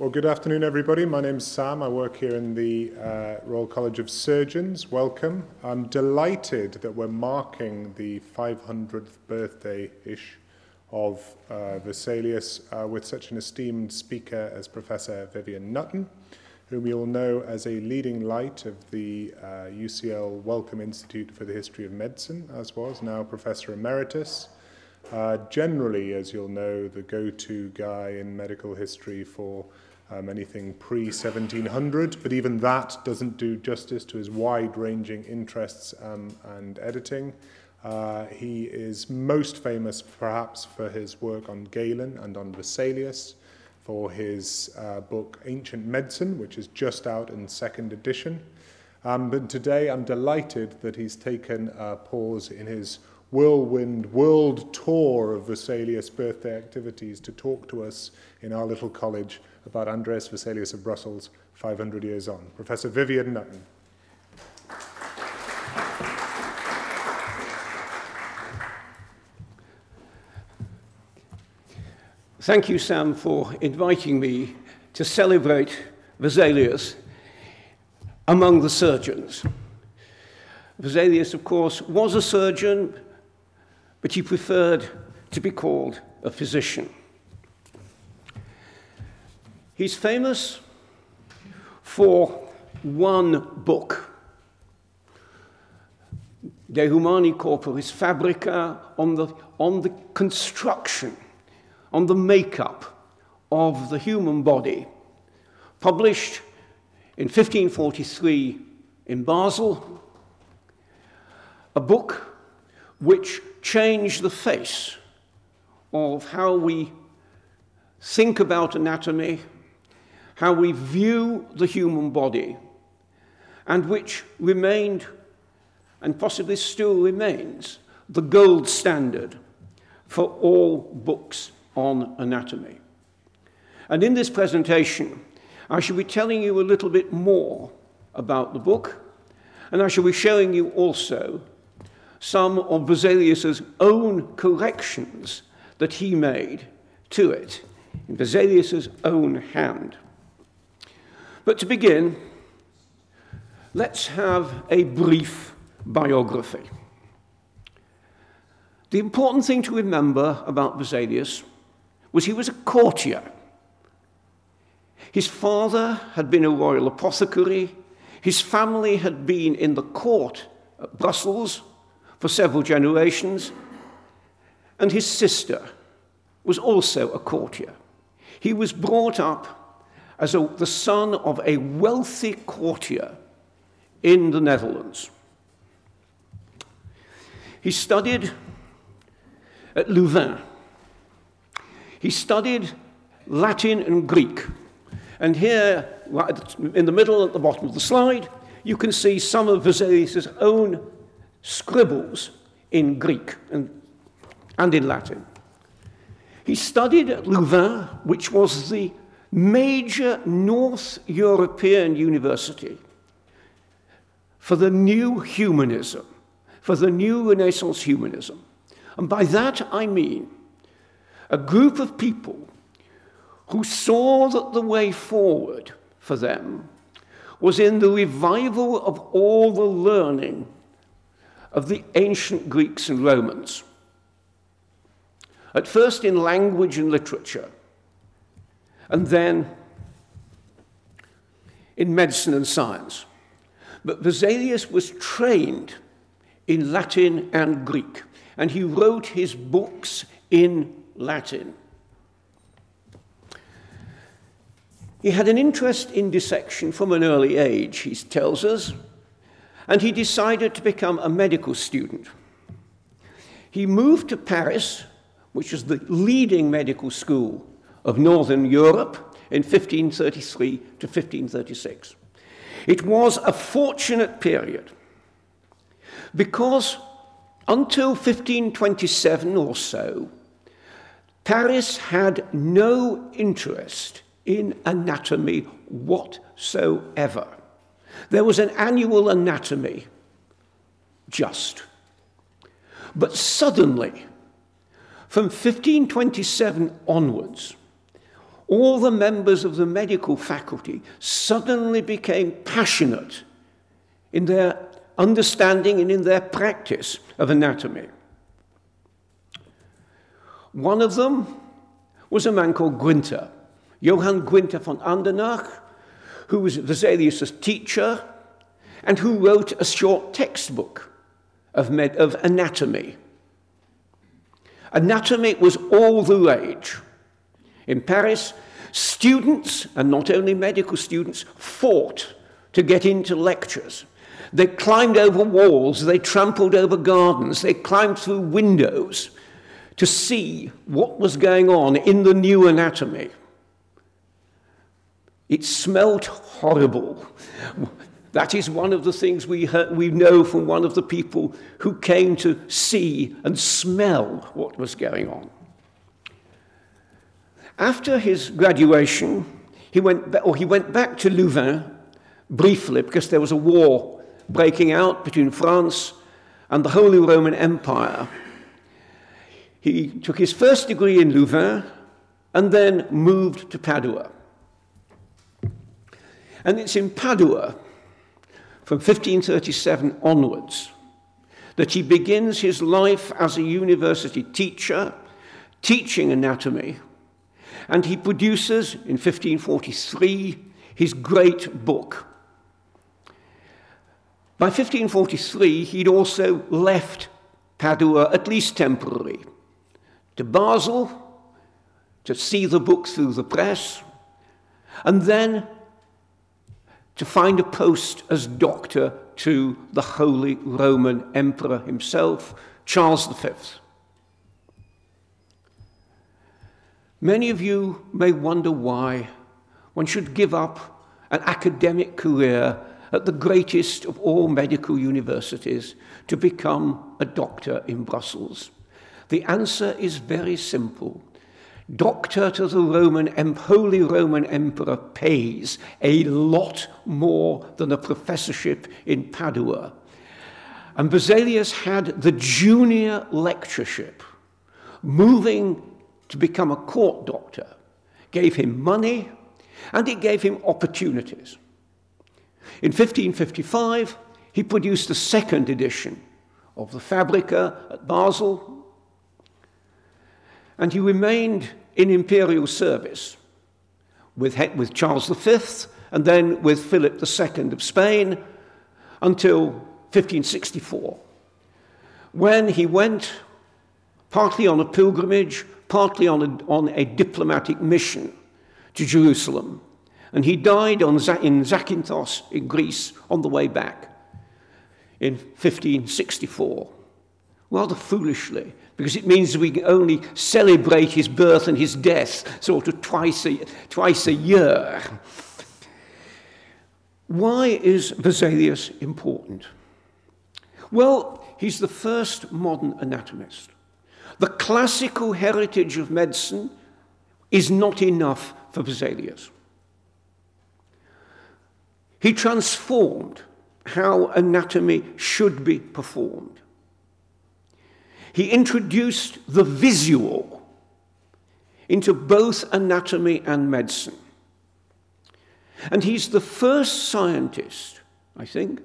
Well, good afternoon, everybody. My name's Sam. I work here in the uh, Royal College of Surgeons. Welcome. I'm delighted that we're marking the 500th birthday-ish of uh, Vesalius uh, with such an esteemed speaker as Professor Vivian Nutton, whom you'll know as a leading light of the uh, UCL Wellcome Institute for the History of Medicine, as was now Professor Emeritus. Uh, generally, as you'll know, the go-to guy in medical history for um, anything pre-1700, but even that doesn't do justice to his wide-ranging interests um, and editing. Uh, he is most famous perhaps for his work on Galen and on Vesalius, for his uh, book Ancient Medicine, which is just out in second edition. Um, but today I'm delighted that he's taken a pause in his whirlwind world tour of Vesalius' birthday activities to talk to us in our little college about Andreas Vesalius of Brussels 500 years on. Professor Vivian Nutton. Thank you, Sam, for inviting me to celebrate Vesalius among the surgeons. Vesalius, of course, was a surgeon, but he preferred to be called a physician. He's famous for one book, De Humani Corporis Fabrica, on the, on the construction, on the makeup of the human body, published in 1543 in Basel, a book which changed the face of how we think about anatomy, how we view the human body, and which remained, and possibly still remains, the gold standard for all books on anatomy. And in this presentation, I shall be telling you a little bit more about the book, and I shall be showing you also some of Vesalius's own corrections that he made to it in Vesalius's own hand. But to begin, let's have a brief biography. The important thing to remember about Vesalius was he was a courtier. His father had been a royal apothecary. His family had been in the court at Brussels for several generations. And his sister was also a courtier. He was brought up as a, the son of a wealthy courtier in the Netherlands. He studied at Louvain. He studied Latin and Greek. And here, in the middle at the bottom of the slide, you can see some of Vesalius' own scribbles in Greek and, and in Latin. He studied at Louvain, which was the major North European university for the new humanism, for the new Renaissance humanism. And by that I mean a group of people who saw that the way forward for them was in the revival of all the learning of the ancient Greeks and Romans. At first in language and literature, and then in medicine and science. But Vesalius was trained in Latin and Greek, and he wrote his books in Latin. He had an interest in dissection from an early age, he tells us, and he decided to become a medical student. He moved to Paris, which was the leading medical school of Northern Europe in 1533 to 1536. It was a fortunate period because until 1527 or so, Paris had no interest in anatomy whatsoever. There was an annual anatomy, just. But suddenly, from 1527 onwards, all the members of the medical faculty suddenly became passionate in their understanding and in their practice of anatomy. One of them was a man called Gunther, Johann Gunther von Andernach, who was Vesalius' teacher and who wrote a short textbook of, of anatomy. Anatomy was all the rage. In Paris, students, and not only medical students, fought to get into lectures. They climbed over walls, they trampled over gardens, they climbed through windows to see what was going on in the new anatomy. It smelt horrible. That is one of the things we, heard, we know from one of the people who came to see and smell what was going on. After his graduation, he went, or he went back to Louvain briefly because there was a war breaking out between France and the Holy Roman Empire. He took his first degree in Louvain and then moved to Padua. And it's in Padua from 1537 onwards that he begins his life as a university teacher, teaching anatomy, and he produces in 1543 his great book. By 1543, he'd also left Padua, at least temporarily, to Basel to see the book through the press, and then to find a post as doctor to the Holy Roman Emperor himself, Charles V. Many of you may wonder why one should give up an academic career at the greatest of all medical universities to become a doctor in Brussels. The answer is very simple. Doctor to the Roman, Holy Roman Emperor pays a lot more than a professorship in Padua. And Vesalius had the junior lectureship, moving to become a court doctor, gave him money, and it gave him opportunities. In 1555, he produced a second edition of the Fabrica at Basel, and he remained in imperial service with, with Charles V and then with Philip II of Spain until 1564, when he went partly on a pilgrimage, partly on a, on a diplomatic mission to Jerusalem. And he died on, in Zakynthos in Greece on the way back in 1564. Rather foolishly, because it means we can only celebrate his birth and his death sort of twice a, twice a year. Why is Vesalius important? Well, he's the first modern anatomist. The classical heritage of medicine is not enough for Vesalius. He transformed how anatomy should be performed. He introduced the visual into both anatomy and medicine. And he's the first scientist, I think,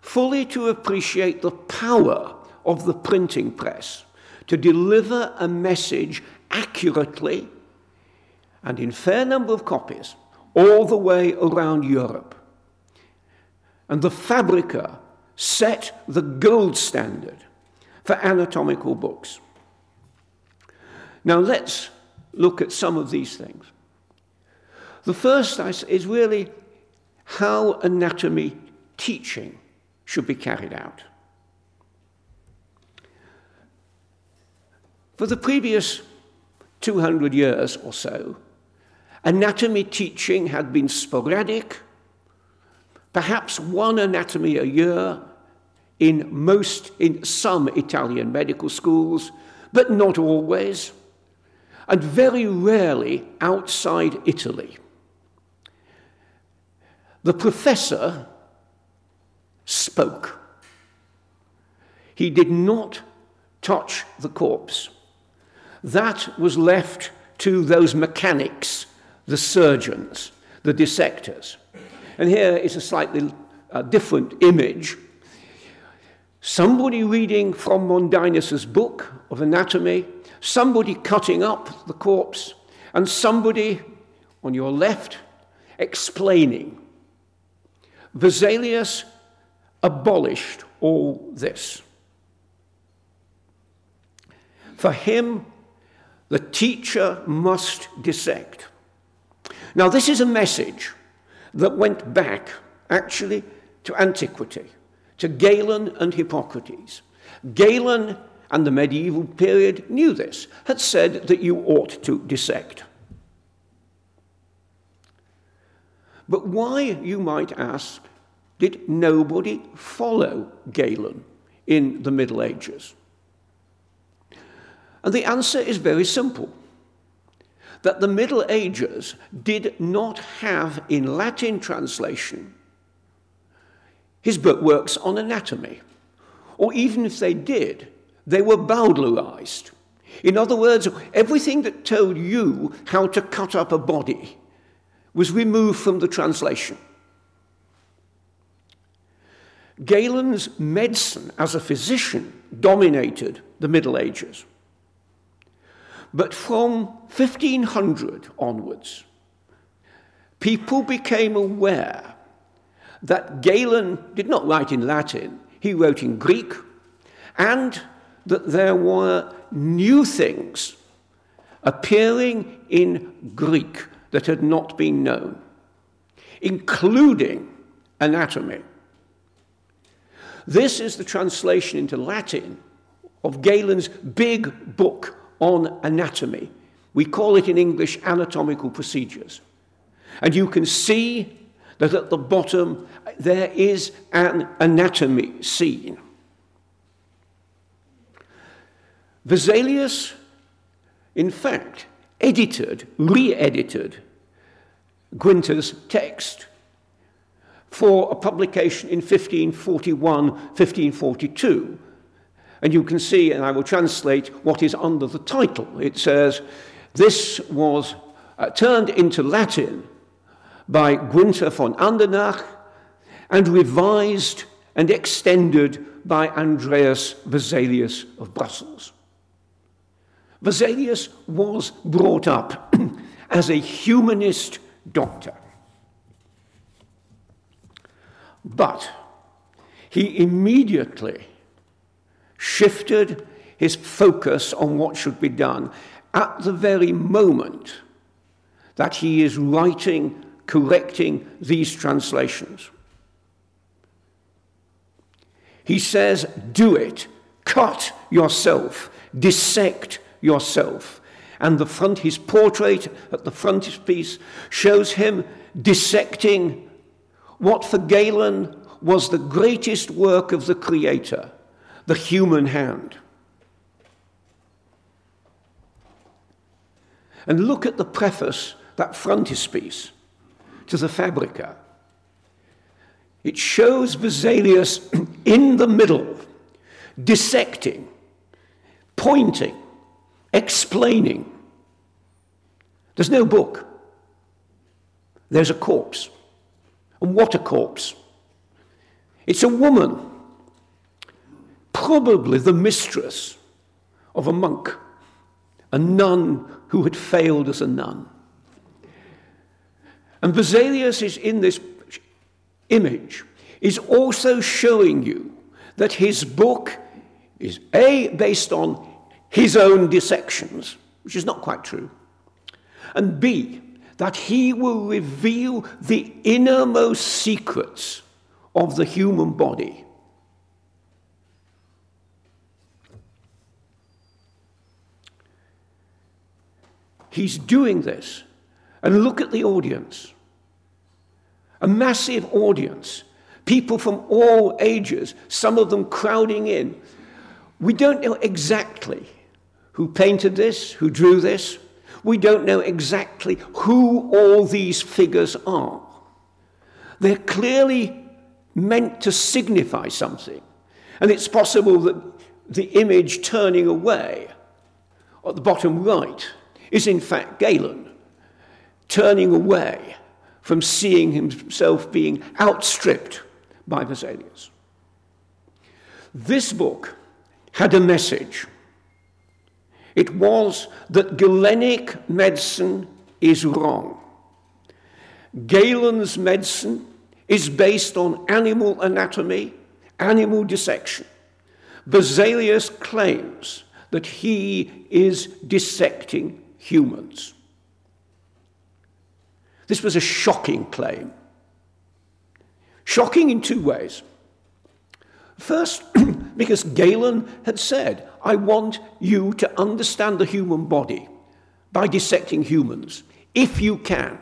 fully to appreciate the power of the printing press to deliver a message accurately and in fair number of copies all the way around Europe. And the Fabrica set the gold standard for anatomical books. Now let's look at some of these things. The first is really how anatomy teaching should be carried out. For the previous 200 years or so, anatomy teaching had been sporadic, perhaps one anatomy a year in most in some Italian medical schools, but not always, and very rarely outside Italy. The professor spoke. He did not touch the corpse. That was left to those mechanics, the surgeons, the dissectors. And here is a slightly uh, different image. Somebody reading from Mondinus's book of anatomy, somebody cutting up the corpse, and somebody on your left explaining. Vesalius abolished all this. For him, the teacher must dissect. Now, this is a message that went back, actually, to antiquity, to Galen and Hippocrates. Galen and the medieval period knew this, had said that you ought to dissect. But why, you might ask, did nobody follow Galen in the Middle Ages? And the answer is very simple that the Middle Ages did not have in Latin translation his book works on anatomy. Or even if they did, they were Bowdlerized. In other words, everything that told you how to cut up a body was removed from the translation. Galen's medicine as a physician dominated the Middle Ages. But from 1500 onwards, people became aware that Galen did not write in Latin, he wrote in Greek, and that there were new things appearing in Greek that had not been known, including anatomy. This is the translation into Latin of Galen's big book on anatomy. We call it in English anatomical procedures. And you can see that at the bottom there is an anatomy scene. Vesalius, in fact, edited, re edited Gwynter's text for a publication in 1541 1542. And you can see, and I will translate what is under the title. It says, This was uh, turned into Latin by Gwynter von Andernach and revised and extended by Andreas Vesalius of Brussels. Vesalius was brought up as a humanist doctor. But he immediately shifted his focus on what should be done at the very moment that he is writing, correcting these translations. He says, Do it, cut yourself, dissect yourself. And the front, his portrait at the frontispiece shows him dissecting what for Galen was the greatest work of the Creator, the human hand. And look at the preface, that frontispiece to the Fabrica. It shows Vesalius in the middle, dissecting, pointing, explaining. There's no book. There's a corpse. And what a corpse! It's a woman, probably the mistress of a monk, a nun who had failed as a nun. And Vesalius is in this image, is also showing you that his book is A, based on his own dissections, which is not quite true, and B, that he will reveal the innermost secrets of the human body. He's doing this. And look at the audience a massive audience, people from all ages, some of them crowding in. We don't know exactly who painted this, who drew this. We don't know exactly who all these figures are. They're clearly meant to signify something. And it's possible that the image turning away at the bottom right is in fact Galen. turning away from seeing himself being outstripped by Vesalius. This book had a message. It was that Galenic medicine is wrong. Galen's medicine is based on animal anatomy, animal dissection. Vesalius claims that he is dissecting humans. This was a shocking claim. Shocking in two ways. First, because Galen had said, I want you to understand the human body by dissecting humans, if you can.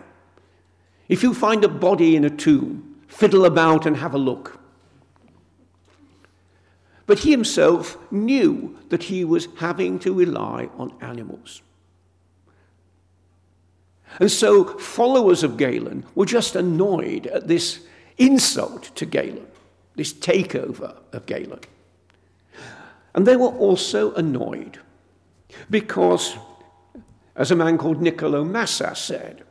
If you find a body in a tomb, fiddle about and have a look. But he himself knew that he was having to rely on animals. And so followers of Galen were just annoyed at this insult to Galen, this takeover of Galen. And they were also annoyed because, as a man called Niccolo Massa said,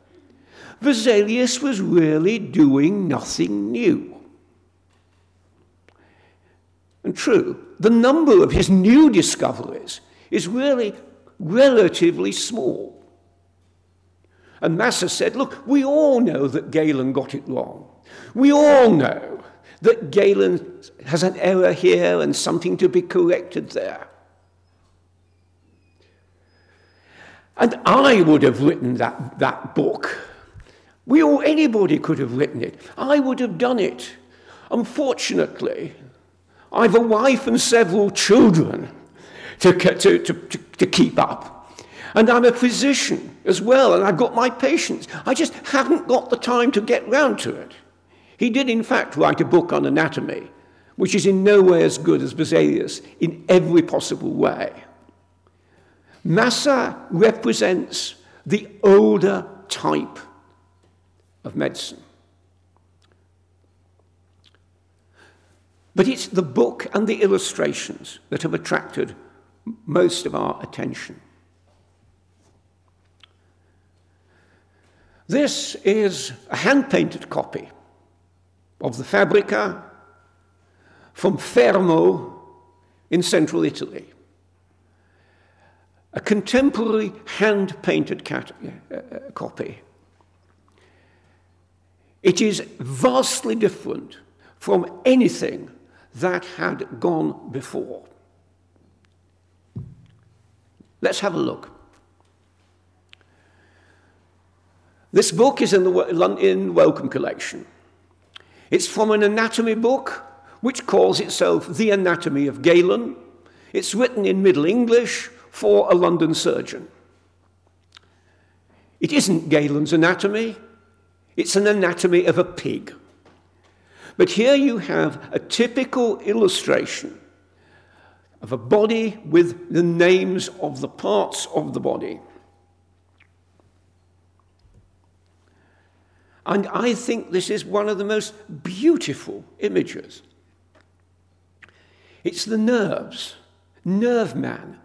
Vesalius was really doing nothing new. And true, the number of his new discoveries is really relatively small. And Massa said, Look, we all know that Galen got it wrong. We all know that Galen has an error here and something to be corrected there. And I would have written that, that book. We or anybody could have written it. I would have done it. Unfortunately, I've a wife and several children to, to, to, to, keep up. And I'm a physician as well, and I've got my patients. I just haven't got the time to get round to it. He did, in fact, write a book on anatomy, which is in no way as good as Vesalius in every possible way. Massa represents the older type of medicine. But it's the book and the illustrations that have attracted most of our attention. This is a hand painted copy of the Fabrica from Fermo in central Italy. A contemporary hand painted uh, uh, copy. It is vastly different from anything that had gone before. Let's have a look. This book is in the in Wellcome Collection. It's from an anatomy book which calls itself The Anatomy of Galen. It's written in Middle English for a London surgeon. It isn't Galen's anatomy, it's an anatomy of a pig. But here you have a typical illustration of a body with the names of the parts of the body. And I think this is one of the most beautiful images. It's the nerves, nerve man.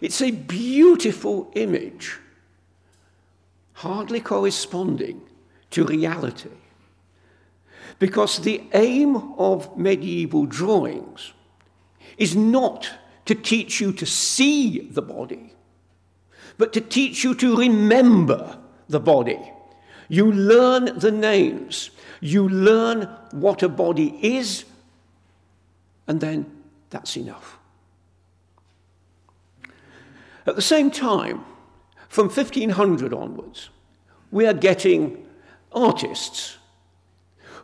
It's a beautiful image, hardly corresponding to reality. Because the aim of medieval drawings is not to teach you to see the body, but to teach you to remember the body you learn the names, you learn what a body is, and then that's enough. At the same time, from 1500 onwards, we are getting artists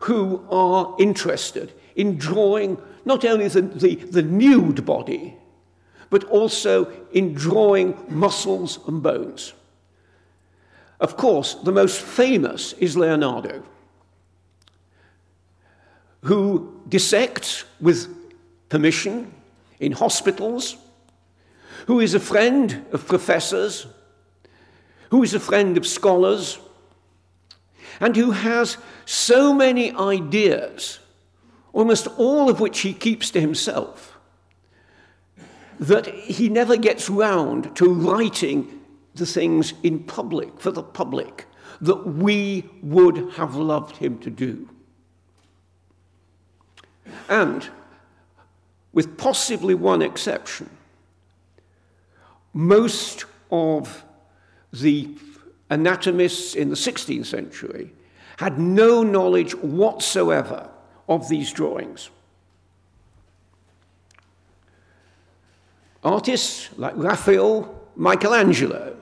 who are interested in drawing not only the, the, the, nude body, but also in drawing muscles and bones. Of course, the most famous is Leonardo, who dissects with permission in hospitals, who is a friend of professors, who is a friend of scholars, and who has so many ideas, almost all of which he keeps to himself, that he never gets round to writing the things in public, for the public, that we would have loved him to do. And, with possibly one exception, most of the anatomists in the 16th century had no knowledge whatsoever of these drawings. Artists like Raphael, Michelangelo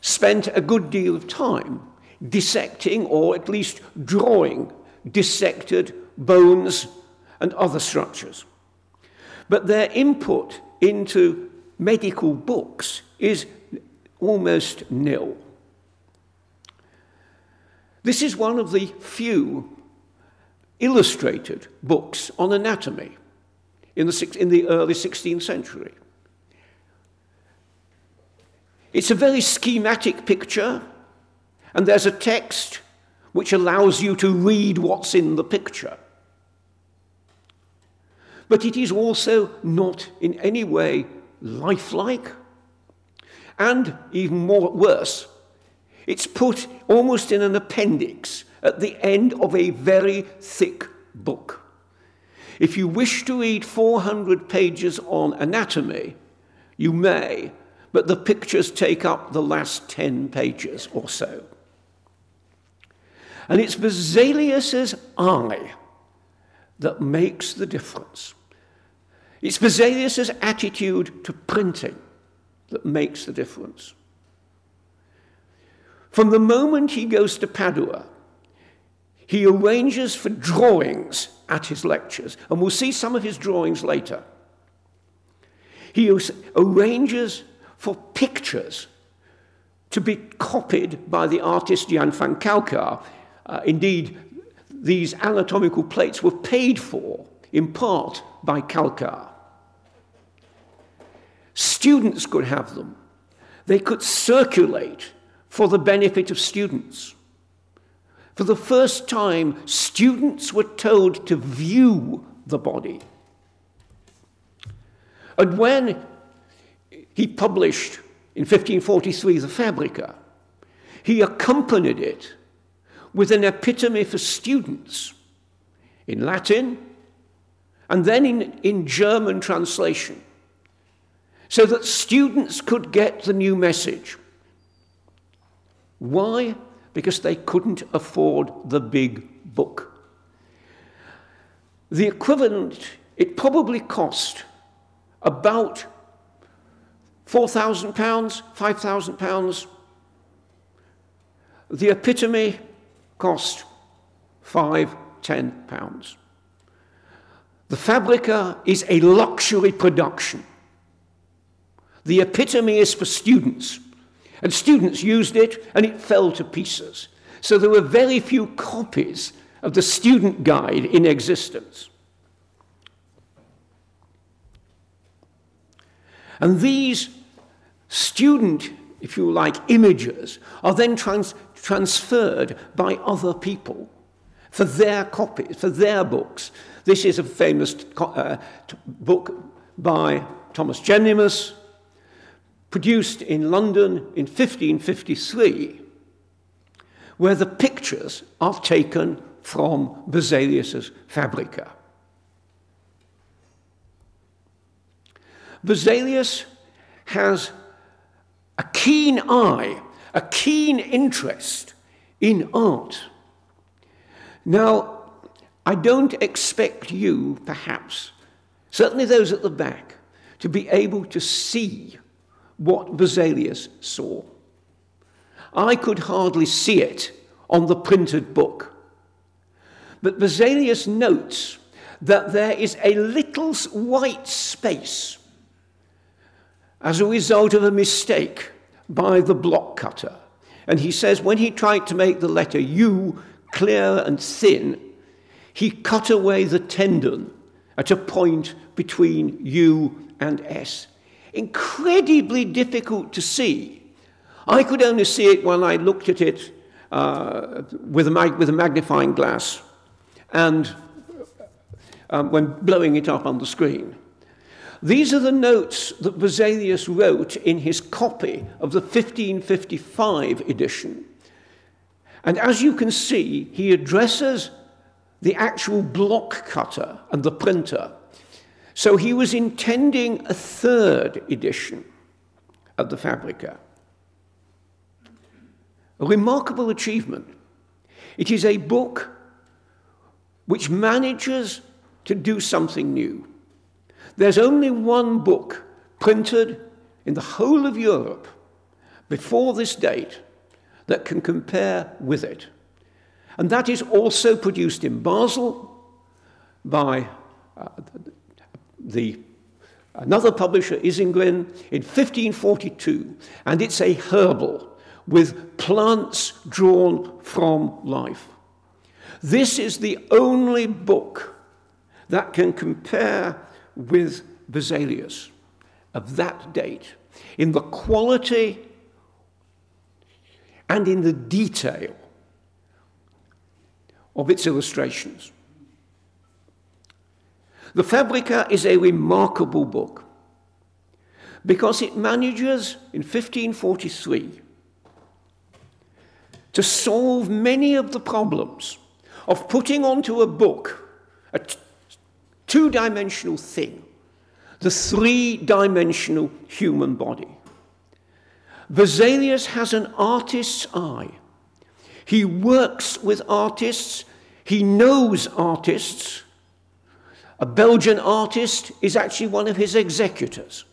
spent a good deal of time dissecting or at least drawing dissected bones and other structures. But their input into medical books is almost nil. This is one of the few illustrated books on anatomy in the, in the early 16th century. It's a very schematic picture, and there's a text which allows you to read what's in the picture. But it is also not in any way lifelike, and even more worse, it's put almost in an appendix at the end of a very thick book. If you wish to read 400 pages on anatomy, you may, but the pictures take up the last 10 pages or so. And it's Vesalius's eye that makes the difference. It's Vesalius's attitude to printing that makes the difference. From the moment he goes to Padua, he arranges for drawings at his lectures, and we'll see some of his drawings later. He arranges for pictures to be copied by the artist Jan van Calcar. Uh, indeed, these anatomical plates were paid for in part by Calcar. Students could have them. They could circulate for the benefit of students. For the first time, students were told to view the body. And when he published in 1543 the Fabrica, he accompanied it with an epitome for students in Latin and then in, in German translation so that students could get the new message. Why? Because they couldn't afford the big book. The equivalent, it probably cost about £4,000, £5,000. The epitome cost five, ten pounds. The Fabrica is a luxury production. The epitome is for students. And students used it and it fell to pieces. So there were very few copies of the student guide in existence. And these student, if you like, images are then trans transferred by other people for their copies, for their books. This is a famous uh, book by Thomas Geminus, produced in London in 1553, where the pictures are taken from Vesalius's Fabrica. Vesalius has a keen eye, a keen interest in art. Now, I don't expect you, perhaps, certainly those at the back, to be able to see what Vesalius saw. I could hardly see it on the printed book. But Vesalius notes that there is a little white space as a result of a mistake by the block cutter. And he says when he tried to make the letter U clear and thin, he cut away the tendon at a point between U and S incredibly difficult to see. I could only see it when I looked at it uh, with, a mag- with a magnifying glass and um, when blowing it up on the screen. These are the notes that Vesalius wrote in his copy of the 1555 edition. And as you can see, he addresses the actual block cutter and the printer. So he was intending a third edition of the Fabrica. A remarkable achievement. It is a book which manages to do something new. There's only one book printed in the whole of Europe before this date that can compare with it. And that is also produced in Basel by uh, the another publisher, Isingrin, in 1542. And it's a herbal with plants drawn from life. This is the only book that can compare with Vesalius of that date in the quality and in the detail of its illustrations. The Fabrica is a remarkable book because it manages in 1543 to solve many of the problems of putting onto a book a two dimensional thing, the three dimensional human body. Vesalius has an artist's eye. He works with artists, he knows artists. A Belgian artist is actually one of his executors.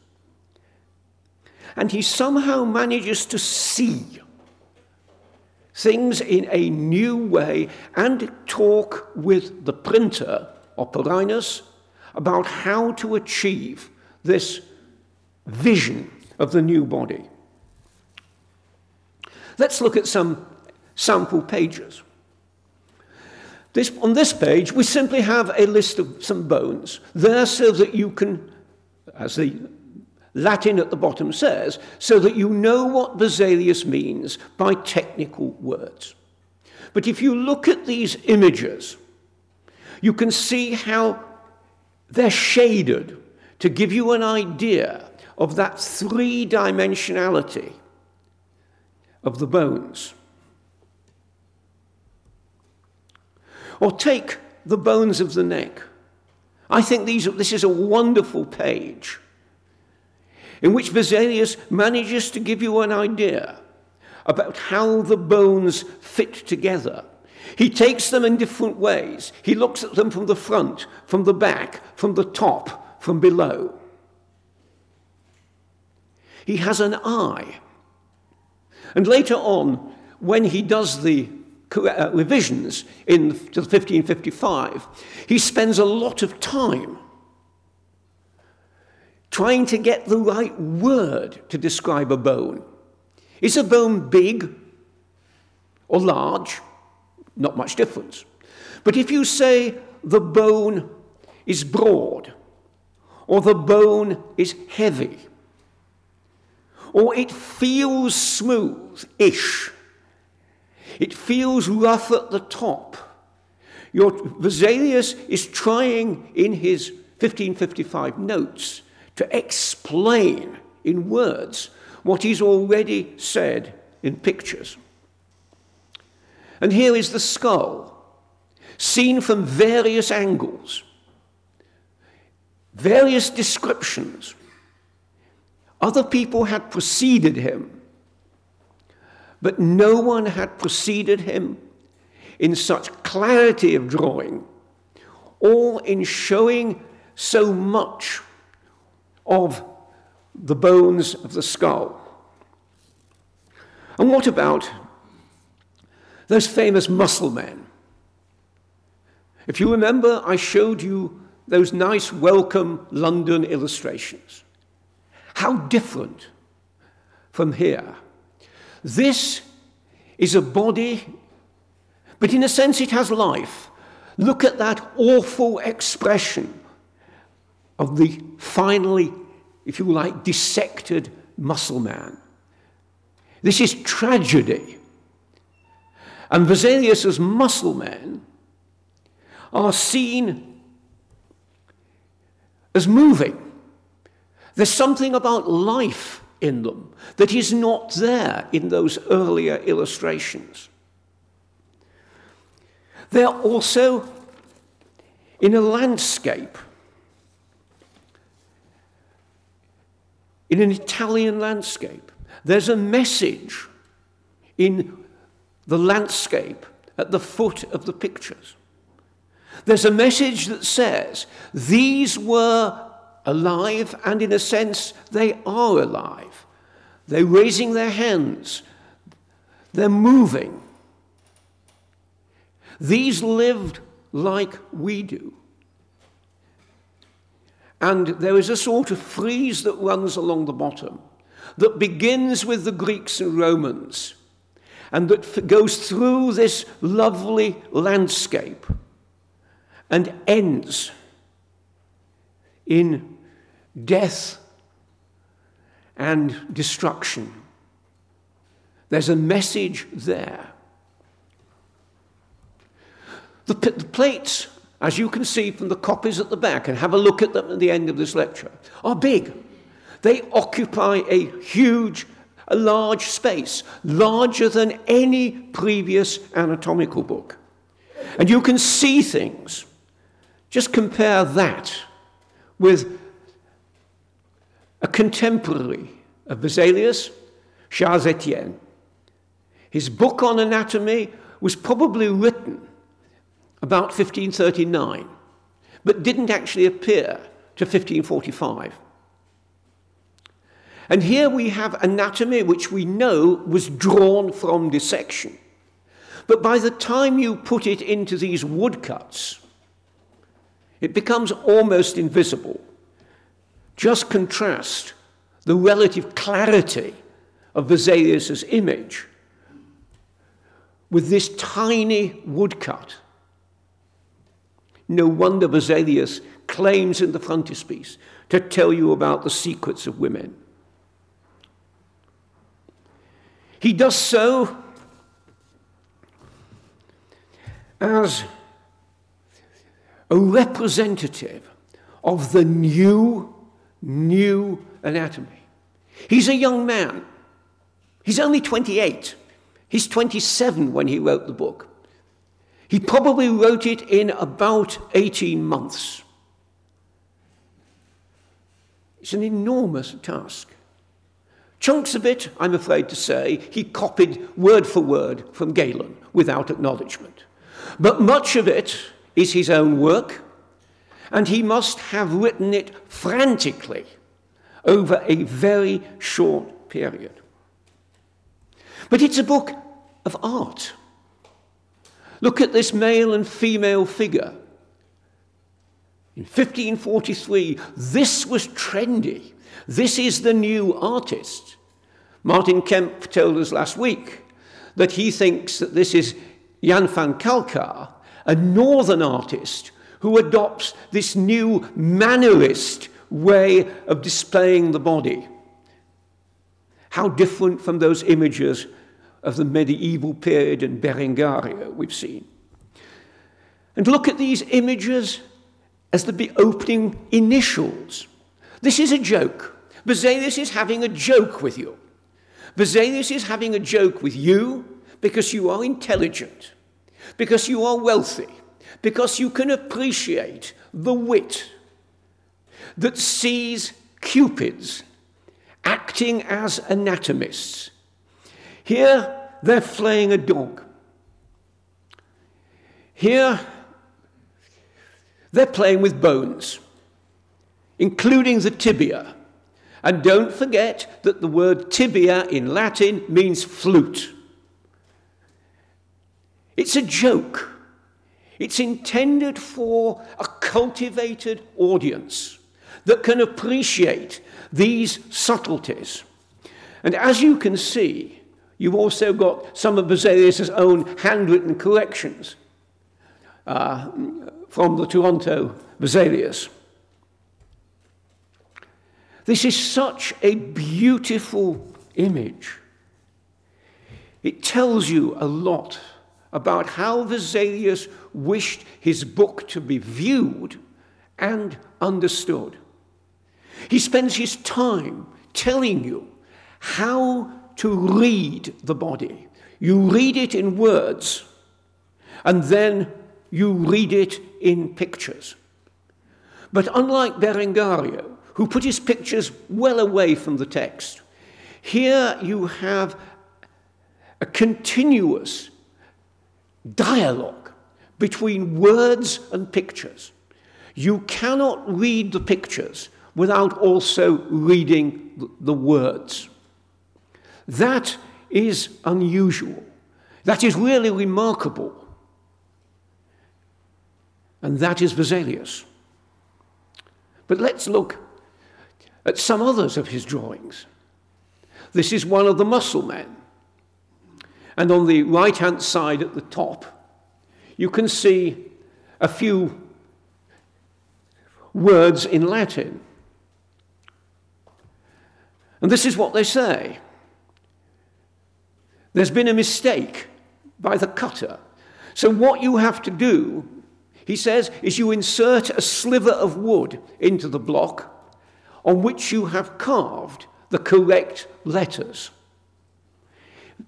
And he somehow manages to see things in a new way and talk with the printer, Oporinus, about how to achieve this vision of the new body. Let's look at some sample pages. This, on this page, we simply have a list of some bones there so that you can, as the Latin at the bottom says, so that you know what Vesalius means by technical words. But if you look at these images, you can see how they're shaded to give you an idea of that three dimensionality of the bones. Or take the bones of the neck. I think these, this is a wonderful page in which Vesalius manages to give you an idea about how the bones fit together. He takes them in different ways. He looks at them from the front, from the back, from the top, from below. He has an eye. And later on, when he does the uh, revisions in to 1555, he spends a lot of time trying to get the right word to describe a bone. Is a bone big or large? Not much difference. But if you say the bone is broad, or the bone is heavy, or it feels smooth ish, it feels rough at the top. Your, Vesalius is trying in his 1555 notes to explain in words what he's already said in pictures. And here is the skull, seen from various angles, various descriptions. Other people had preceded him, but no one had preceded him in such clarity of drawing or in showing so much of the bones of the skull. And what about those famous muscle men? If you remember, I showed you those nice Wellcome London illustrations. How different from here. This is a body, but in a sense it has life. Look at that awful expression of the finally, if you like, dissected muscle man. This is tragedy. And Vesalius's muscle men are seen as moving. There's something about life in them that is not there in those earlier illustrations. They're also in a landscape, in an Italian landscape. There's a message in the landscape at the foot of the pictures. There's a message that says these were alive, and in a sense, they are alive. They're raising their hands, they're moving. These lived like we do. And there is a sort of frieze that runs along the bottom that begins with the Greeks and Romans and that goes through this lovely landscape and ends in death and destruction. There's a message there. The, the, plates, as you can see from the copies at the back, and have a look at them at the end of this lecture, are big. They occupy a huge, a large space, larger than any previous anatomical book. And you can see things. Just compare that with a contemporary of Vesalius, Charles Estienne. His book on anatomy was probably written about 1539, but didn't actually appear to 1545. And here we have anatomy which we know was drawn from dissection. But by the time you put it into these woodcuts, it becomes almost invisible. Just contrast the relative clarity of Vesalius's image with this tiny woodcut. No wonder Vesalius claims in the frontispiece to tell you about the secrets of women. He does so as a representative of the new new anatomy. He's a young man. He's only 28. He's 27 when he wrote the book. He probably wrote it in about 18 months. It's an enormous task. Chunks of it, I'm afraid to say, he copied word for word from Galen without acknowledgement. But much of it is his own work, and he must have written it frantically over a very short period. But it's a book of art. Look at this male and female figure. In 1543, this was trendy. This is the new artist. Martin Kemp told us last week that he thinks that this is Jan van Kalkar, a northern artist who adopts this new mannerist way of displaying the body. How different from those images of the medieval period in Berengario we've seen. And look at these images as the opening initials. This is a joke. Vesalius is having a joke with you. Vesalius is having a joke with you because you are intelligent, because you are wealthy, because you can appreciate the wit that sees cupids acting as anatomists. Here, they're flaying a dog. Here, they're playing with bones, including the tibia. And don't forget that the word tibia in Latin means flute. It's a joke. It's intended for a cultivated audience that can appreciate these subtleties. And as you can see, you've also got some of Vesalius' own handwritten collections uh, from the Toronto Vesalius. This is such a beautiful image. It tells you a lot about how Vesalius wished his book to be viewed and understood. He spends his time telling you how to read the body. You read it in words, and then you read it in pictures. But unlike Berengario, who put his pictures well away from the text, here you have a continuous dialogue between words and pictures. You cannot read the pictures without also reading the words. That is unusual. That is really remarkable. And that is Vesalius. But let's look at some others of his drawings. This is one of the muscle men. And on the right hand side at the top, you can see a few words in Latin. And this is what they say There's been a mistake by the cutter. So, what you have to do, he says, is you insert a sliver of wood into the block on which you have carved the correct letters.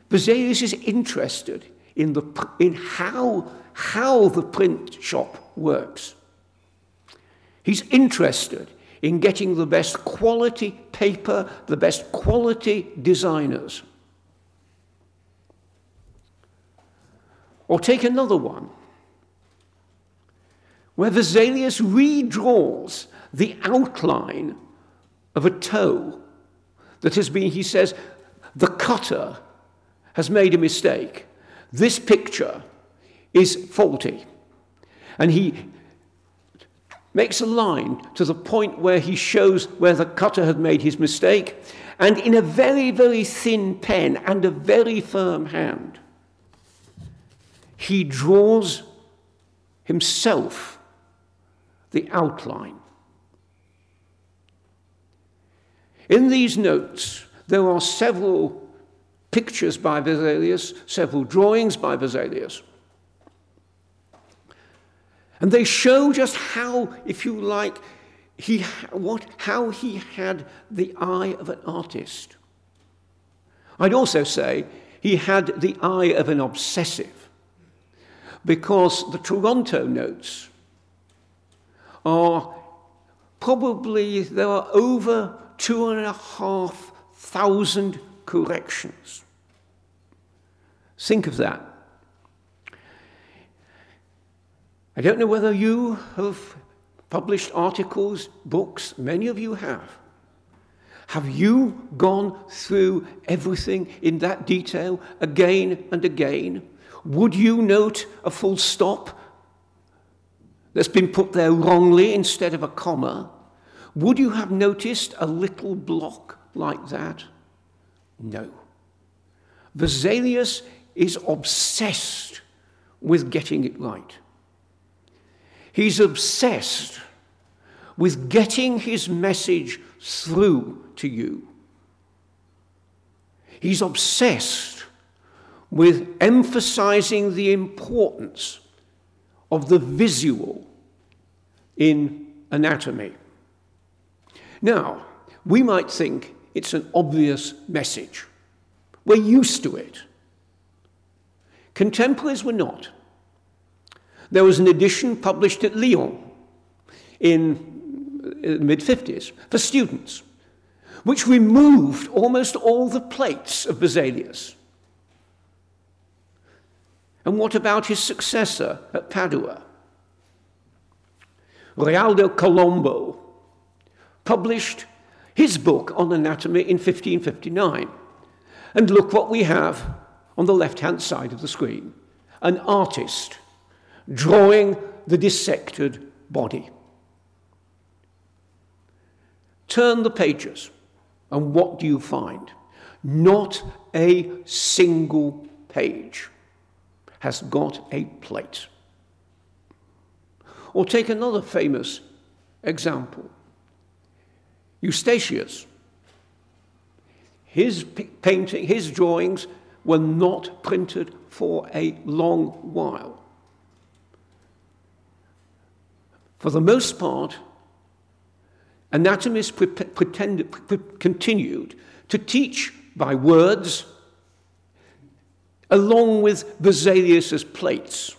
Vesalius is interested in, the, in how, how the print shop works. He's interested in getting the best quality paper, the best quality designers. Or take another one, where Vesalius redraws the outline of a toe that has been, he says, the cutter has made a mistake. This picture is faulty. And he makes a line to the point where he shows where the cutter had made his mistake, and in a very, very thin pen and a very firm hand, he draws himself the outline. In these notes, there are several pictures by Vesalius, several drawings by Vesalius. And they show just how, if you like, he, what, how he had the eye of an artist. I'd also say he had the eye of an obsessive, because the Toronto notes are probably, there are over two and a half thousand corrections. Think of that. I don't know whether you have published articles, books, many of you have. Have you gone through everything in that detail again and again? Would you note a full stop that's been put there wrongly instead of a comma? Would you have noticed a little block like that? No. Vesalius is obsessed with getting it right. He's obsessed with getting his message through to you. He's obsessed with emphasizing the importance of the visual in anatomy. Now, we might think it's an obvious message. We're used to it. Contemporaries were not. There was an edition published at Lyon in uh, the mid 50s for students, which removed almost all the plates of Vesalius. And what about his successor at Padua? Realdo Colombo published his book on anatomy in 1559. And look what we have on the left hand side of the screen an artist drawing the dissected body. Turn the pages, and what do you find? Not a single page has got a plate. Or take another famous example Eustachius. His painting, his drawings were not printed for a long while. For the most part, anatomists pretended, continued to teach by words along with Vesalius's plates.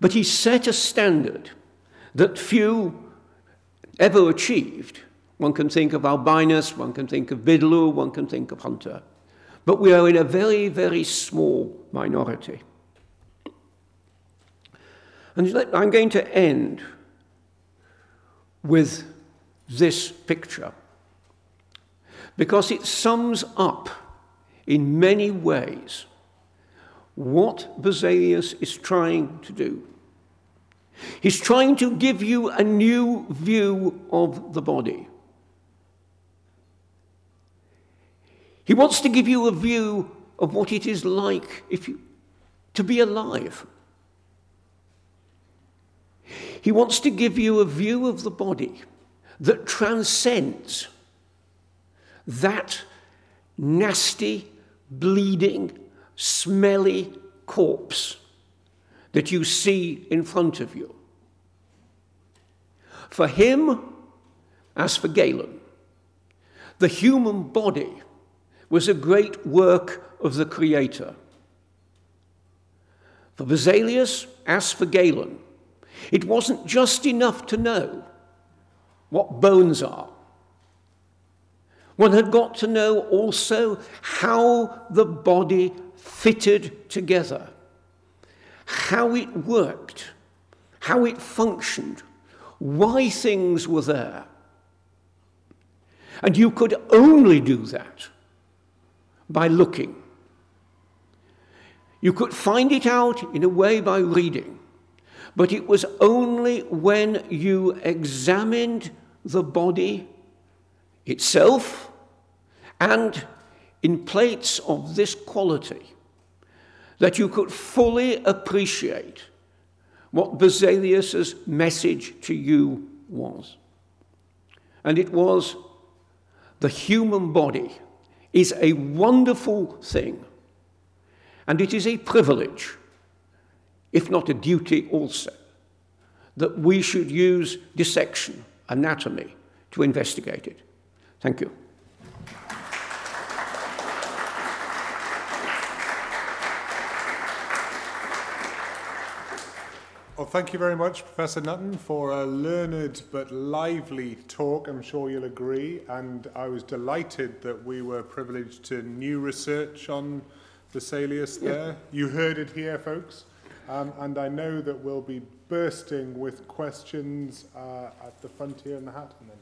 But he set a standard that few ever achieved. One can think of Albinus, one can think of Bidloo, one can think of Hunter. But we are in a very, very small minority. And I'm going to end with this picture because it sums up in many ways what Vesalius is trying to do. He's trying to give you a new view of the body. He wants to give you a view of what it is like if you, to be alive. He wants to give you a view of the body that transcends that nasty, bleeding, smelly corpse that you see in front of you. For him, as for Galen, the human body was a great work of the Creator. For Vesalius, as for Galen, it wasn't just enough to know what bones are. One had got to know also how the body fitted together, how it worked, how it functioned, why things were there. And you could only do that by looking. You could find it out in a way by reading. But it was only when you examined the body itself and in plates of this quality that you could fully appreciate what Vesalius's message to you was. And it was the human body is a wonderful thing, and it is a privilege if not a duty also, that we should use dissection, anatomy, to investigate it. Thank you. Thank you very much, Professor Nutton, for a learned but lively talk. I'm sure you'll agree. And I was delighted that we were privileged to new research on Vesalius there. Yeah. You heard it here, folks. Um, and I know that we'll be bursting with questions uh, at the front here in the hat. And then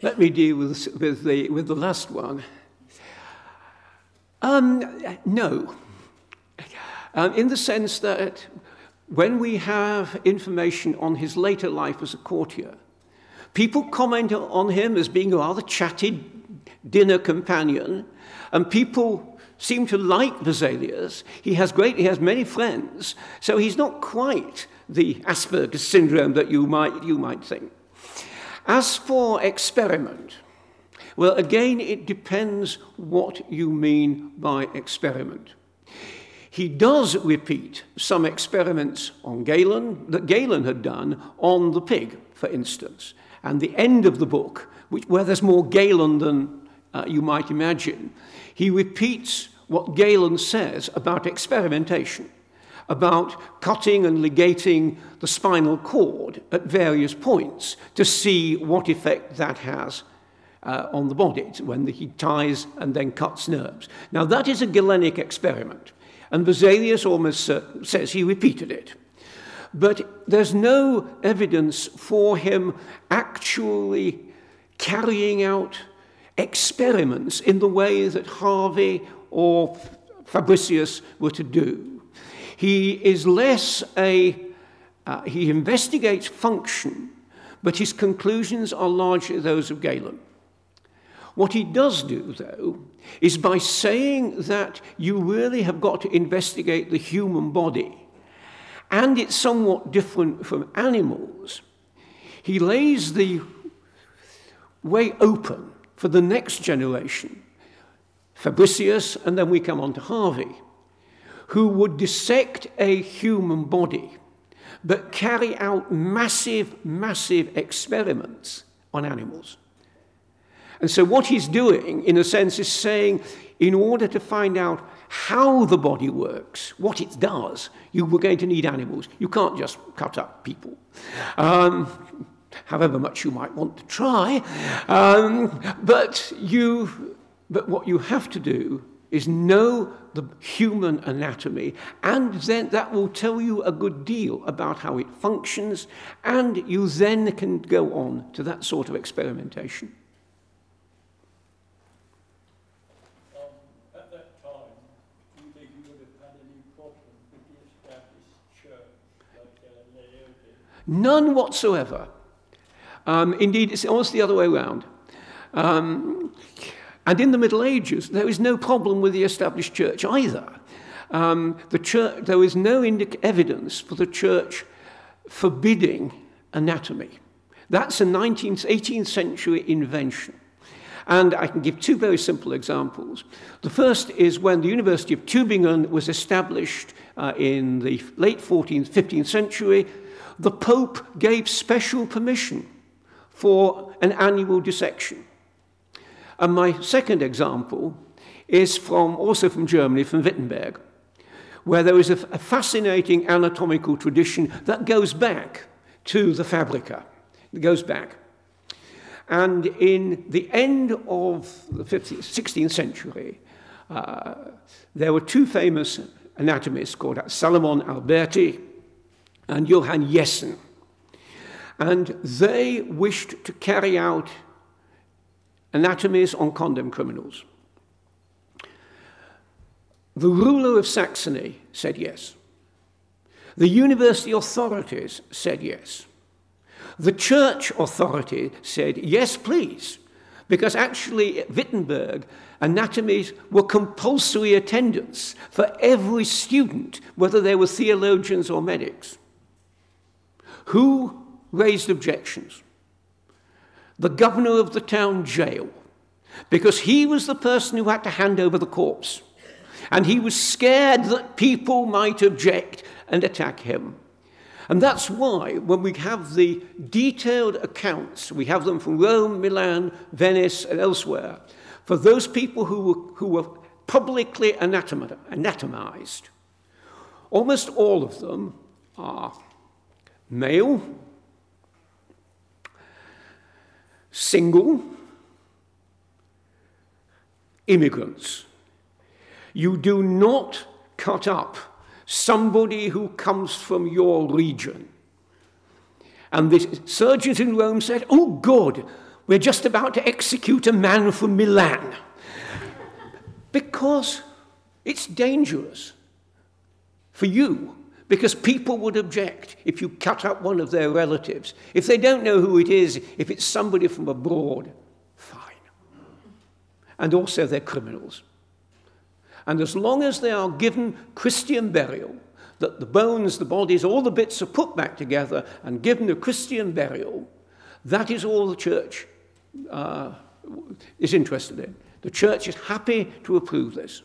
Let me deal with, with, the, with the last one. Um, no. Um, in the sense that when we have information on his later life as a courtier, people comment on him as being a rather chatty dinner companion, and people seem to like Vesalius. He has great, he has many friends, so he's not quite the Asperger's syndrome that you might, you might think. As for experiment, well, again, it depends what you mean by experiment. He does repeat some experiments on Galen that Galen had done on the pig, for instance. And the end of the book, which, where there's more Galen than uh, you might imagine, he repeats what Galen says about experimentation about cutting and ligating the spinal cord at various points to see what effect that has uh, on the body when he ties and then cuts nerves. Now, that is a Galenic experiment, and Vesalius almost uh, says he repeated it. But there's no evidence for him actually carrying out experiments in the way that Harvey or Fabricius were to do. He is less a, uh, he investigates function, but his conclusions are largely those of Galen. What he does do, though, is by saying that you really have got to investigate the human body, and it's somewhat different from animals, he lays the way open for the next generation, Fabricius, and then we come on to Harvey, who would dissect a human body but carry out massive, massive experiments on animals. And so, what he's doing, in a sense, is saying, in order to find out how the body works, what it does, you were going to need animals. You can't just cut up people. Um, however much you might want to try. Um, but, you, but what you have to do is know the human anatomy, and then that will tell you a good deal about how it functions, and you then can go on to that sort of experimentation. Um, at that time, do you think you would have had any problem with the established church like Galileo did? None whatsoever. Um, indeed, it's almost the other way around. Um, and in the Middle Ages, there is no problem with the established church either. Um, the church, there is no evidence for the church forbidding anatomy. That's a 19th, 18th century invention. And I can give two very simple examples. The first is when the University of Tübingen was established uh, in the late 14th, 15th century, the Pope gave special permission for an annual dissection. And my second example is from also from Germany, from Wittenberg, where there is a, a fascinating anatomical tradition that goes back to the Fabrica. It goes back. And in the end of the 15th, 16th century, uh, there were two famous anatomists called Salomon Alberti and Johann Jessen. And they wished to carry out anatomies on condemned criminals. The ruler of Saxony said yes. The university authorities said yes. The church authority said yes, please, because actually at Wittenberg, anatomies were compulsory attendance for every student, whether they were theologians or medics. Who raised objections? The governor of the town jail, because he was the person who had to hand over the corpse. And he was scared that people might object and attack him. And that's why, when we have the detailed accounts, we have them from Rome, Milan, Venice, and elsewhere, for those people who were, who were publicly anatomized, almost all of them are male, single immigrants. You do not cut up somebody who comes from your region. And the surgeons in Rome said, Oh, God, we're just about to execute a man from Milan. because it's dangerous for you because people would object if you cut up one of their relatives. If they don't know who it is, if it's somebody from abroad, fine. And also they're criminals. And as long as they are given Christian burial, that the bones, the bodies, all the bits are put back together and given a Christian burial, that is all the church uh, is interested in. The church is happy to approve this.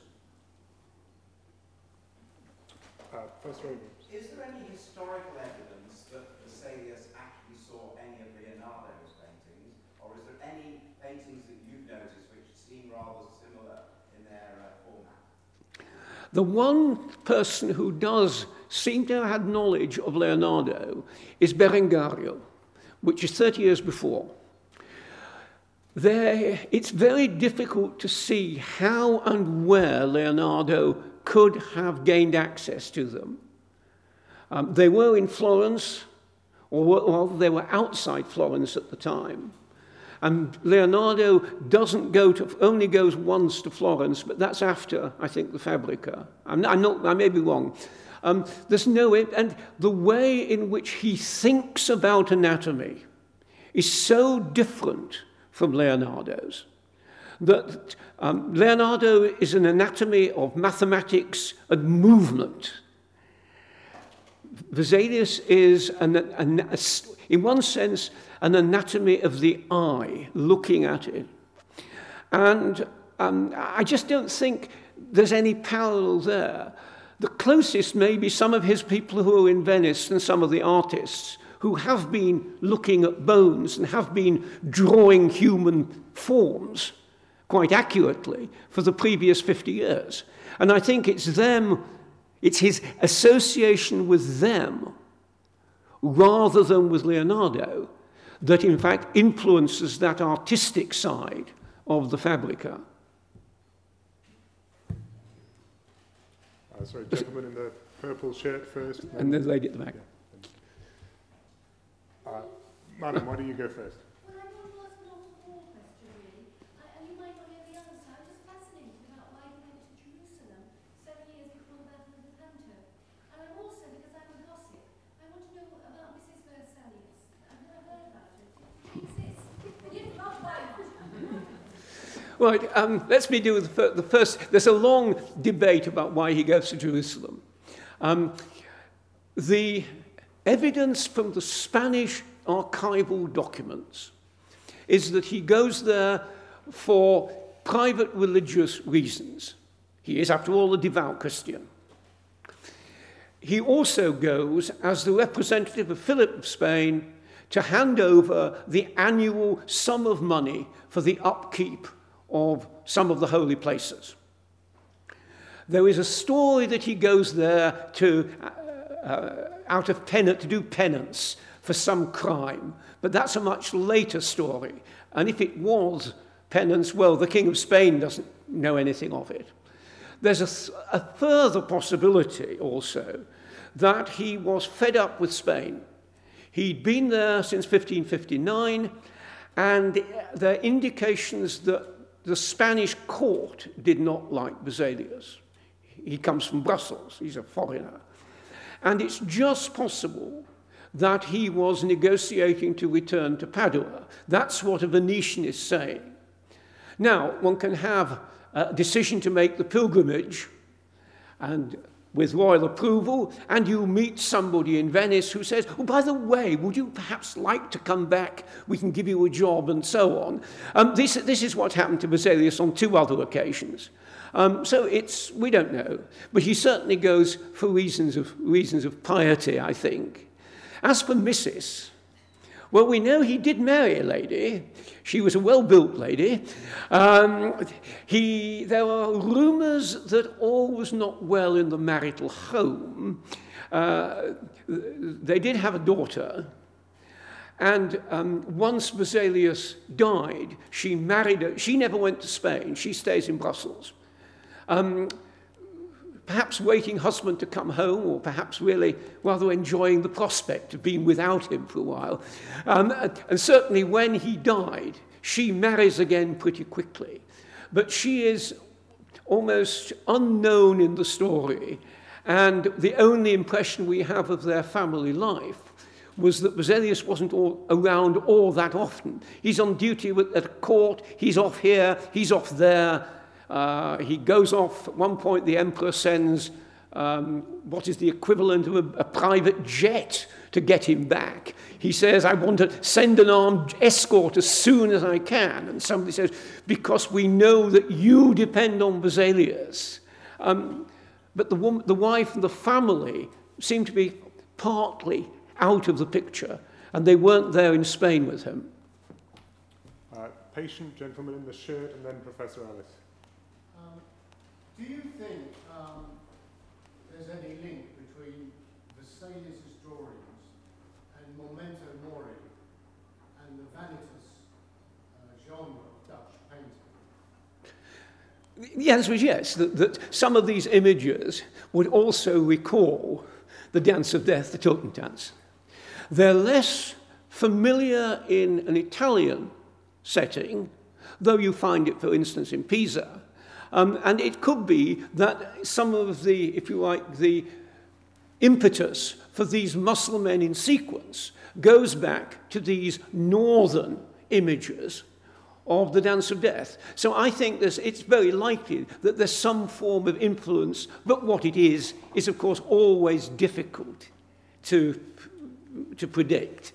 Uh, The one person who does seem to have had knowledge of Leonardo is Berengario, which is 30 years before. There, it's very difficult to see how and where Leonardo could have gained access to them. Um, they were in Florence, or, or they were outside Florence at the time. And Leonardo doesn't go to, only goes once to Florence, but that's after, I think, the Fabrica. I'm, I'm not, I may be wrong. Um, there's no, and the way in which he thinks about anatomy is so different from Leonardo's that um, Leonardo is an anatomy of mathematics and movement. Vesalius is, an, an, a, in one sense, an anatomy of the eye, looking at it. And um, I just don't think there's any parallel there. The closest may be some of his people who are in Venice and some of the artists who have been looking at bones and have been drawing human forms quite accurately for the previous 50 years. And I think it's them it's his association with them rather than with Leonardo that in fact influences that artistic side of the Fabrica. Uh, sorry, gentleman in the purple shirt first. And then lady at the back. Uh, madam, why don't you go first? Well, I want to ask an off-the-wall question, really. I, and you might not know the answer. I'm just fascinated about why he went to Jerusalem seven years before the Battle of Lepanto. And I'm also, because I'm a gossip, I want to know about Mrs. Versalius. I've never heard about her. Did she exist? And if not, why not? Right, um, let's me do with the first. There's a long debate about why he goes to Jerusalem. Um, the evidence from the Spanish archival documents is that he goes there for private religious reasons. He is, after all, a devout Christian. He also goes as the representative of Philip of Spain to hand over the annual sum of money for the upkeep of some of the holy places. There is a story that he goes there to, uh, uh, out of penance, to do penance for some crime, but that's a much later story. And if it was penance, well, the King of Spain doesn't know anything of it. There's a, th- a further possibility also that he was fed up with Spain. He'd been there since 1559, and there are indications that the Spanish court did not like Vesalius. He comes from Brussels, he's a foreigner. And it's just possible that he was negotiating to return to Padua. That's what a Venetian is saying. Now, one can have a decision to make the pilgrimage, and with royal approval, and you meet somebody in Venice who says, Oh, by the way, would you perhaps like to come back? We can give you a job, and so on. Um, this, this is what happened to Vesalius on two other occasions. Um, so it's, we don't know. But he certainly goes for reasons of, reasons of piety, I think. As for Mrs., well, we know he did marry a lady. She was a well-built lady. Um, he, there are rumours that all was not well in the marital home. Uh, they did have a daughter, and um, once Vesalius died, she married. A, she never went to Spain. She stays in Brussels. Um, perhaps waiting husband to come home, or perhaps really rather enjoying the prospect of being without him for a while. Um, and certainly when he died, she marries again pretty quickly. But she is almost unknown in the story, and the only impression we have of their family life was that Vesalius wasn't all around all that often. He's on duty at court, he's off here, he's off there, uh, he goes off, at one point, the emperor sends um, what is the equivalent of a, a private jet to get him back. He says, I want to send an armed escort as soon as I can. And somebody says, Because we know that you depend on Vesalius. Um, but the, woman, the wife and the family seem to be partly out of the picture, and they weren't there in Spain with him. Uh, patient gentleman in the shirt, and then Professor Ellis. Do you think um, there's any link between Vesalius' drawings and Memento Mori and the Vanitas uh, genre of Dutch painting? The answer is yes, that, that some of these images would also recall the Dance of Death, the Totentanz. They're less familiar in an Italian setting, though you find it, for instance, in Pisa. Um, and it could be that some of the, if you like, the impetus for these muscle men in sequence goes back to these northern images of the Dance of Death. So I think there's, it's very likely that there's some form of influence, but what it is, is of course always difficult to, to predict.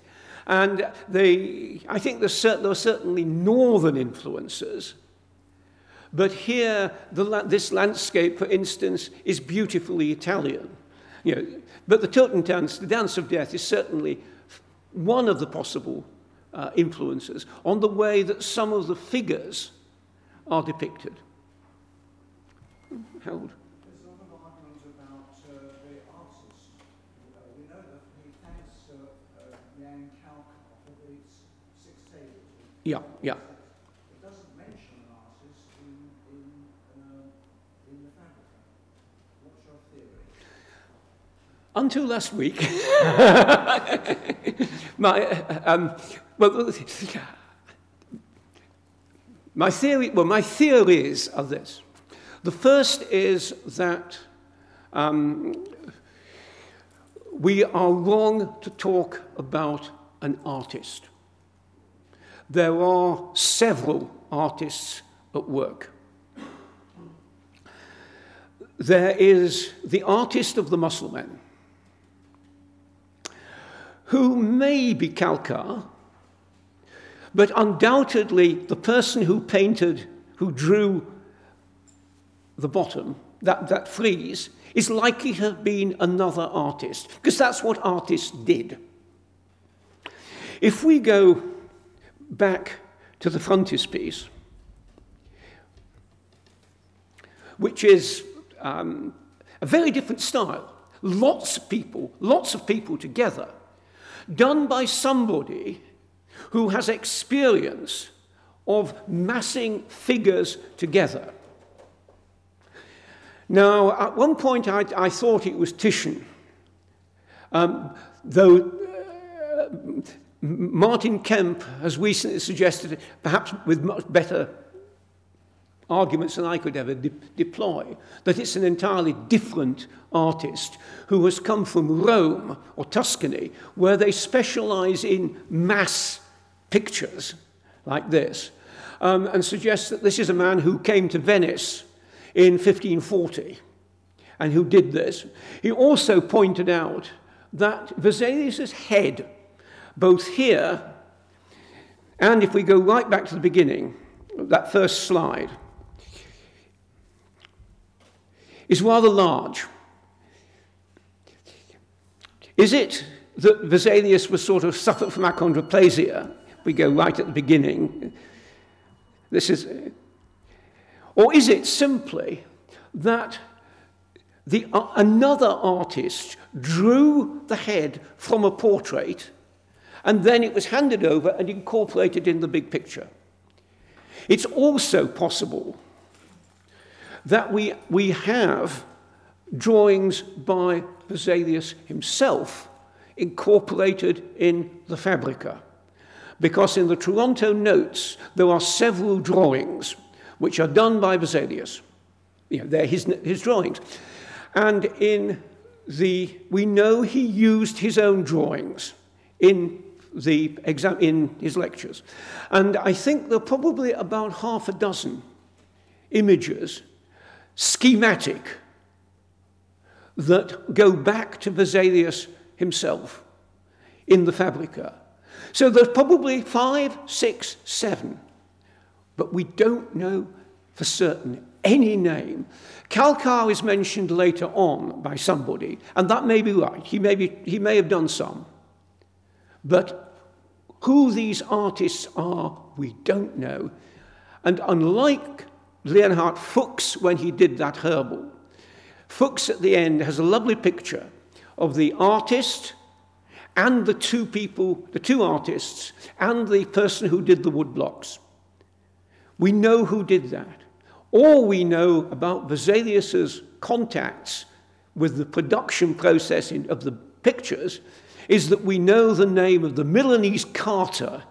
And they, I think there's cert, there are certainly northern influences, but here, the, this landscape, for instance, is beautifully Italian. You know, but the Totentanz, the Dance of Death, is certainly one of the possible uh, influences on the way that some of the figures are depicted. Harold. There's a lot of argument about uh, the artist. Uh, we know that he thanks uh, uh, Jan Kalkar for the six tables. Yeah, yeah. It doesn't mention an artist in, in, uh, in the Fabrica. What's your theory? Until last week, my, um, well, my theory, well, my theories are this. The first is that um, we are wrong to talk about an artist. There are several artists at work. There is the artist of the muscle men, who may be Kalkar, but undoubtedly the person who painted, who drew the bottom, that, that frieze, is likely to have been another artist, because that's what artists did. If we go back to the frontispiece, which is um, a very different style, lots of people, lots of people together, done by somebody who has experience of massing figures together. Now, at one point I, I thought it was Titian, um, though uh, Martin Kemp has recently suggested, perhaps with much better arguments than I could ever de deploy, that it's an entirely different artist who has come from Rome or Tuscany, where they specialize in mass pictures like this, um, and suggests that this is a man who came to Venice in 1540 and who did this. He also pointed out that Vesalius's head, both here and if we go right back to the beginning, that first slide, is rather large. Is it that Vesalius was sort of suffered from achondroplasia? We go right at the beginning. This is, or is it simply that the, uh, another artist drew the head from a portrait and then it was handed over and incorporated in the big picture? It's also possible that we, we have drawings by Vesalius himself incorporated in the Fabrica. Because in the Toronto notes, there are several drawings which are done by Vesalius. You know, they're his, his drawings. And in the, we know he used his own drawings in, the exam, in his lectures. And I think there are probably about half a dozen images schematic that go back to Vesalius himself in the Fabrica. So there's probably five, six, seven, but we don't know for certain any name. Kalkar is mentioned later on by somebody, and that may be right. He may, be, he may have done some. But who these artists are, we don't know. And unlike Leonhard Fuchs when he did that herbal. Fuchs at the end has a lovely picture of the artist and the two people, the two artists, and the person who did the wood blocks. We know who did that. All we know about Vesalius's contacts with the production process of the pictures is that we know the name of the Milanese carter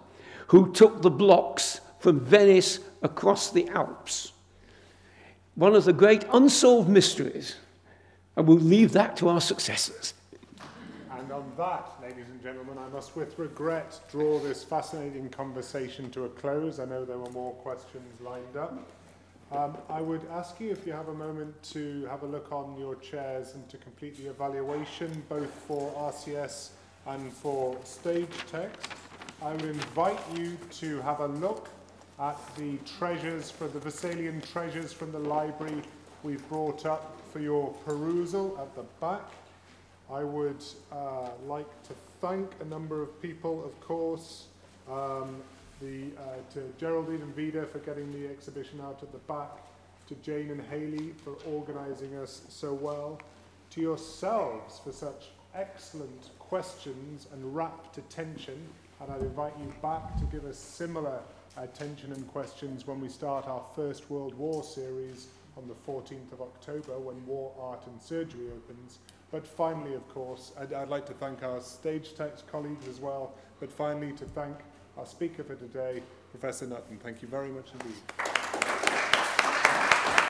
who took the blocks from Venice across the Alps one of the great unsolved mysteries, and we'll leave that to our successors. And on that, ladies and gentlemen, I must with regret draw this fascinating conversation to a close. I know there were more questions lined up. Um, I would ask you if you have a moment to have a look on your chairs and to complete the evaluation, both for RCS and for stage text. I would invite you to have a look at the treasures for the Vesalian treasures from the library we've brought up for your perusal at the back. I would uh, like to thank a number of people, of course, um, the, uh, to Geraldine and Vida for getting the exhibition out at the back, to Jane and Haley for organising us so well, to yourselves for such excellent questions and rapt attention, and I'd invite you back to give us similar attention and questions when we start our First World War series on the 14th of October when War, Art and Surgery opens. But finally, of course, I'd, I'd like to thank our Stagetext colleagues as well, but finally to thank our speaker for today, Professor Nutton. Thank you very much indeed.